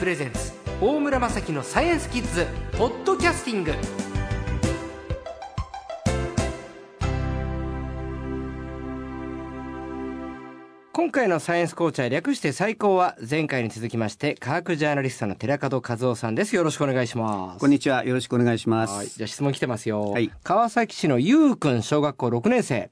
プレゼンツ大村雅樹のサイエンスキッズポッドキャスティング。今回のサイエンスコーチャー略して最高は前回に続きまして科学ジャーナリストの寺門和夫さんです。よろしくお願いします。こんにちは。よろしくお願いします。はい。じゃあ質問来てますよ、はい。川崎市のゆうくん小学校6年生。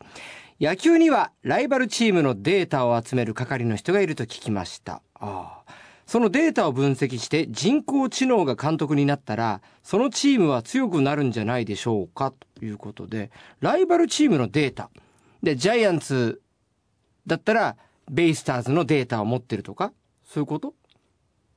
野球にはライバルチームのデータを集める係の人がいると聞きました。ああそのデータを分析して人工知能が監督になったらそのチームは強くなるんじゃないでしょうかということでライバルチームのデータ。でジャイアンツだったらベイスターズのデータを持ってるとかそういうこと？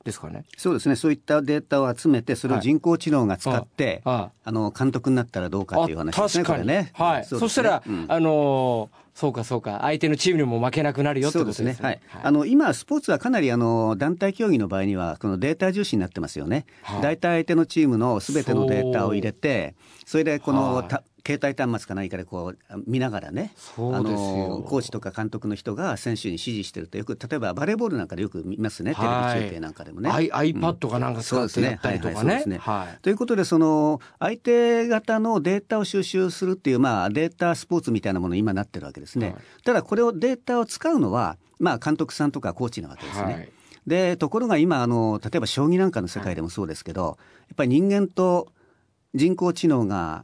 ですかね。そうですね。そういったデータを集めてそれを人工知能が使って、あああの監督になったらどうかっていう話ですね確かにね。はい。そ,、ね。したら、うん。あのーそうかそうか。相手のチームにも負けなくなるよってそうことですね。ですね。はい。あの今スポーツはかなりあの団体競技の場合にはこのデータ重視になってますよね。はい。大体相手のチームのすべてのデータを入れて、それでこの、携帯端末か何かでこう見ながらね、そうですよ。のコーチとか監督の人が選手に指示してるとよく例えばバレーボールなんかでよく見ますね。テレビ中継なんかでもね。アイ iPad かなんか使ってやったりとかね。ということでその相手方のデータを収集するっていう、まあ、データスポーツみたいなものに今なってるわけですね、はい。ただこれをデータを使うのは、まあ、監督さんとかコーチなわけですね。はい。でところが今あの例えば将棋なんかの世界でもそうですけど、やっぱり人間と人工知能が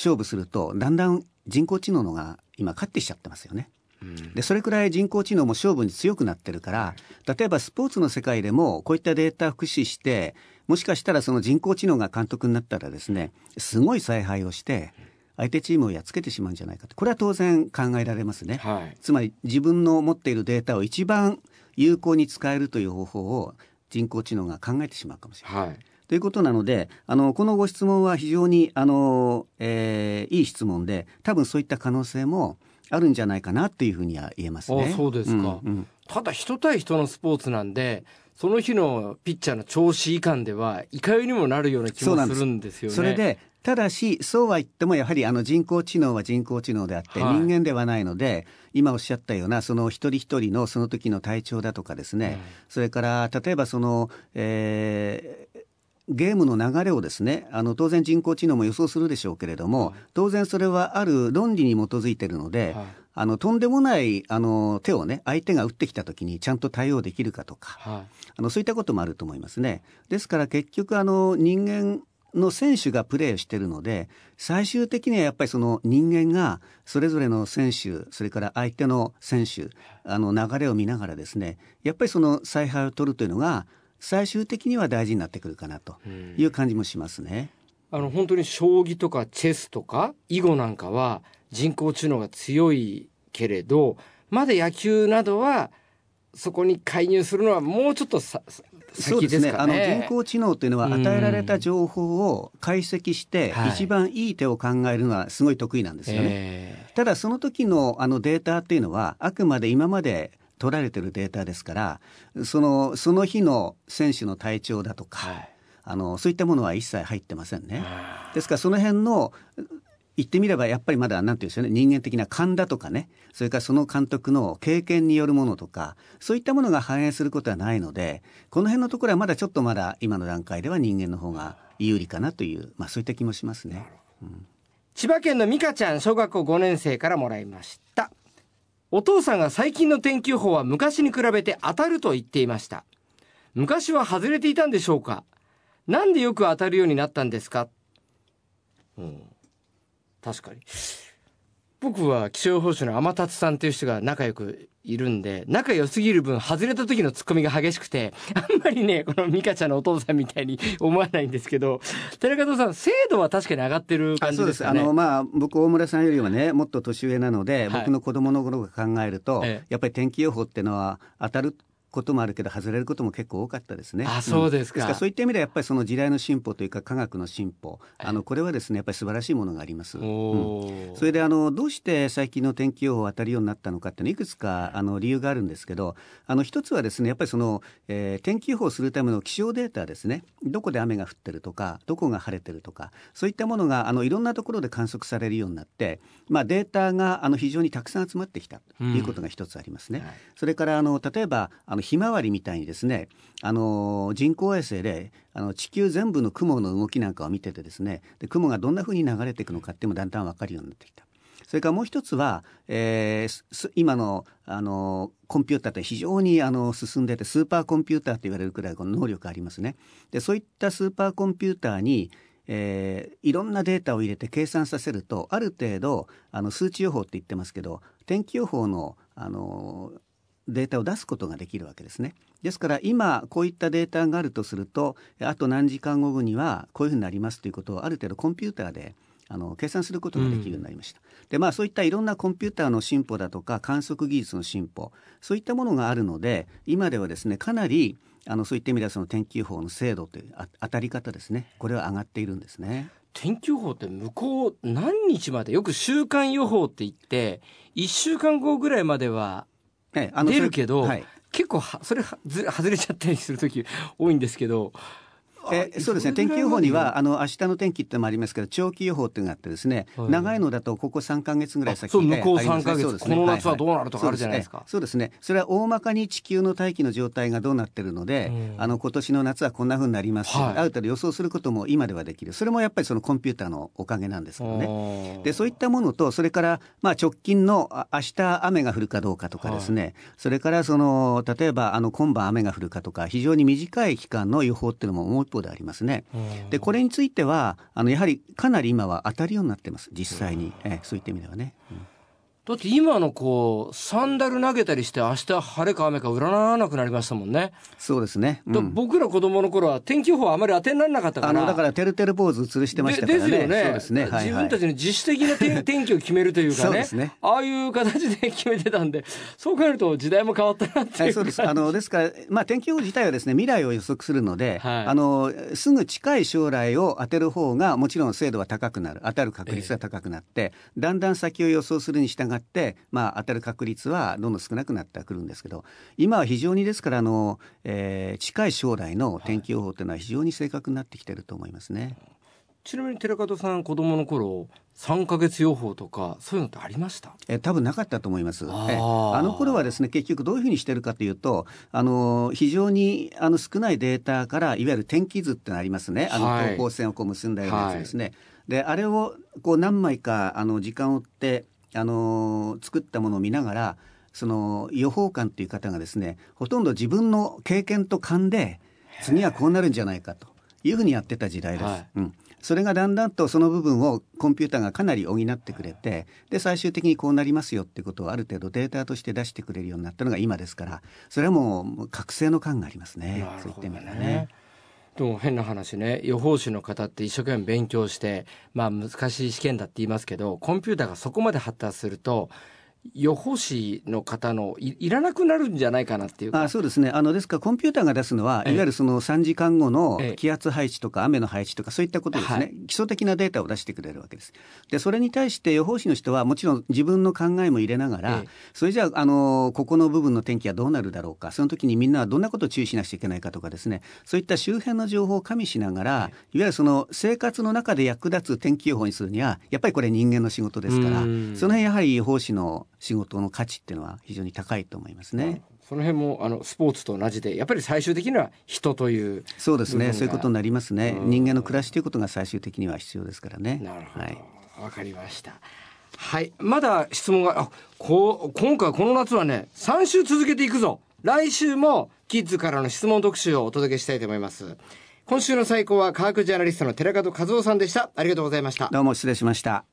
勝負するとだんだん人工知能のが今勝ってきちゃってますよね。うんでそれくらい人工知能も勝負に強くなってるから例えばスポーツの世界でもこういったデータを駆使してもしかしたらその人工知能が監督になったらですねすごい采配をして相手チームをやっつけてしまうんじゃないかとこれは当然考えられますね。はいつまり自分の持っているデータを一番有効に使えるという方法を人工知能が考えてしまうかもしれない。はいということなのであのこのご質問は非常にあの、えーいい質問で多分そういった可能性もあるんじゃないかなっていうふうには言えますね。あそうですか。んうん。ただ人対人のスポーツなんでその日のピッチャーの調子以下ではいかようにもなるような気もするんですよね。それでただしそうは言ってもやはりあの人工知能は人工知能であってはい。人間ではないので、今おっしゃったようなその一人一人のその時の体調だとかですね、それから例えばその、えーゲームの流れをですねあの当然人工知能も予想するでしょうけれども、当然それはある論理に基づいているので、はい。あのとんでもないあの手をね相手が打ってきた時にちゃんと対応できるかとか、はい。あのそういったこともあると思いますね。ですから結局あの人間の選手がプレーしてるので最終的にはやっぱりその人間がそれぞれの選手それから相手の選手あの流れを見ながらですねやっぱりその采配を取るというのが最終的には大事になってくるかなという感じもしますね。あの本当に将棋とかチェスとか囲碁なんかは人工知能が強いけれどまだ野球などはそこに介入するのはもうちょっとさそうですね。あの人工知能というのは与えられた情報を解析してはい一番いい手を考えるのはすごい得意なんですよね。えただその時のあのデータっていうのはあくまで今まで取られてるデータですからそのその日の選手の体調だとか、はいあのそういったものは一切入ってませんね。あですからその辺の言ってみればやっぱりまだなんていうんですよね人間的な勘だとかねそれからその監督の経験によるものとかそういったものが反映することはないのでこの辺のところはまだちょっとまだ今の段階では人間の方が有利かなという、まあ、そういった気もしますね。千葉県の美香ちゃん小学校5年生からもらいましたお父さんが最近の天気予報は昔に比べて当たると言っていました。昔は外れていたんでしょうか？なんでよく当たるようになったんですか？うん。確かに。僕は気象予報士の天達さんという人が仲良くいるんで仲良すぎる分外れた時のツッコミが激しくて あんまりねこの美香ちゃんのお父さんみたいに 思わないんですけど寺門さん精度は確かに上がってる感じそうです。かねのまあ僕大村さんよりはねもっと年上なので、はい僕の子供の頃を考えると、ええ。やっぱり天気予報ってのは当たることもあるけど外れることも結構多かったですね。あそうですか。ですからそういった意味ではやっぱりその時代の進歩というか科学の進歩あのこれはですねやっぱり素晴らしいものがあります。うん。それであのどうして最近の天気予報当たるようになったのかっていうのはいくつかあの理由があるんですけどあの一つはですねやっぱりその、えー天気予報をするための気象データですね。どこで雨が降ってるとかどこが晴れてるとかそういったものがあのいろんなところで観測されるようになって、まあ、データがあの非常にたくさん集まってきたということが一つありますね。はい。それからあの例えばあののひまわりみたいにですねあの人工衛星であの地球全部の雲の動きなんかを見ててですねで雲がどんなふうに流れていくのかっていうのもだんだん分かるようになってきた。それからもう一つは、えー、今のあのコンピューターって非常にあの進んでてスーパーコンピューターと言われるくらいこの能力ありますね。でそういったスーパーコンピューターにえー、いろんなデータを入れて計算させるとある程度あの数値予報って言ってますけど天気予報のあのデータを出すことができるわけですね。ですから今こういったデータがあるとするとあと何時間後にはこういうふうになりますということをある程度コンピューターであの計算することができるようになりました。うん、でまあそういったいろんなコンピューターの進歩だとか観測技術の進歩そういったものがあるので今ではですねかなりあのそういった意味ではその天気予報の精度というあ当たり方ですねこれは上がっているんですね。天気予報って向こう何日までよく週間予報って言って1週間後ぐらいまでは出るけど、はい、結構はそれはず外れちゃったりする時多いんですけどえそうですね。天気予報にはあの明日の天気ってのもありますけど長期予報っていうのがあってですね、はい、長いのだとここ3か月ぐらい先で向こう3か月、ね、この夏はどうなるとかあるじゃないですか、そうですね。それは大まかに地球の大気の状態がどうなってるので、あの今年の夏はこんなふうになります、はい、ある程度予想することも今ではできる。それもやっぱりそのコンピューターのおかげなんですけどねでそういったものとそれからまあ直近の明日雨が降るかどうかとかですね、はい、それからその例えばあの今晩雨が降るかとか非常に短い期間の予報っていうのももう一方でありますね。でこれについてはあのやはりかなり今は当たるようになってます実際に、えそういった意味ではね。うんだって今のこうサンダル投げたりして明日晴れか雨か占わなくなりましたもんね。そうですね。うん、僕ら子供の頃は天気予報あまり当てにならなかったから。あのだからてるてる坊主吊るしてましたからね。ですよね。そうですね。はいはい、自分たちの自主的な天 天気を決めるというかね。ねああいう形で決めてたんで、そう考えると時代も変わったなっていう、はい、そうです。あのですからまあ天気予報自体はですね未来を予測するので、はい、あのすぐ近い将来を当てる方がもちろん精度は高くなる、当たる確率は高くなって、えー、だんだん先を予想するに従ってまあ当たる確率はどんどん少なくなってくるんですけど今は非常にですからあの、えー、近い将来の天気予報というのは非常に正確になってきてると思いますね。ちなみに寺門さん子供の頃3か月予報とかそういうのってありました？え多分なかったと思います。ああの頃はですね結局どういうふうにしてるかというとあの非常にあの少ないデータからいわゆる天気図ってのありますね。あの等高線をこう結んだようなやつですね、はい、であれをこう何枚かあの時間を追ってあの作ったものを見ながらその予報官という方がですねほとんど自分の経験と勘で次はこうなるんじゃないかというふうにやってた時代です。はい、うん。それがだんだんとその部分をコンピューターがかなり補ってくれてで最終的にこうなりますよっていうことをある程度データとして出してくれるようになったのが今ですからそれはもう覚醒の感がありますね、ね、そういった意味でね。でも変な話ね。予報士の方って一生懸命勉強してまあ難しい試験だって言いますけどコンピューターがそこまで発達すると予報士の方のいらなくなるんじゃないかなっていうあそうですね。あのですからコンピューターが出すのは、いわゆるその3時間後の気圧配置とか雨の配置とかそういったことですね、はい、基礎的なデータを出してくれるわけです。でそれに対して予報士の人はもちろん自分の考えも入れながら、それじゃああのここの部分の天気はどうなるだろうかその時にみんなはどんなことを注意しなくちゃいけないかとかですね。そういった周辺の情報を加味しながら、い、わゆるその生活の中で役立つ天気予報にするにはやっぱりこれ人間の仕事ですからその辺やはり予報士の仕事の価値っていうのは非常に高いと思いますね。その辺もあのスポーツと同じでやっぱり最終的には人というそうですね。そういうことになりますね。人間の暮らしということが最終的には必要ですからね。なるほど。わ、はい、かりました。はい。まだ質問があこう今回この夏はね3週続けていくぞ。来週もキッズからの質問特集をお届けしたいと思います。今週の最高は科学ジャーナリストの寺門和夫さんでした。ありがとうございました。どうも失礼しました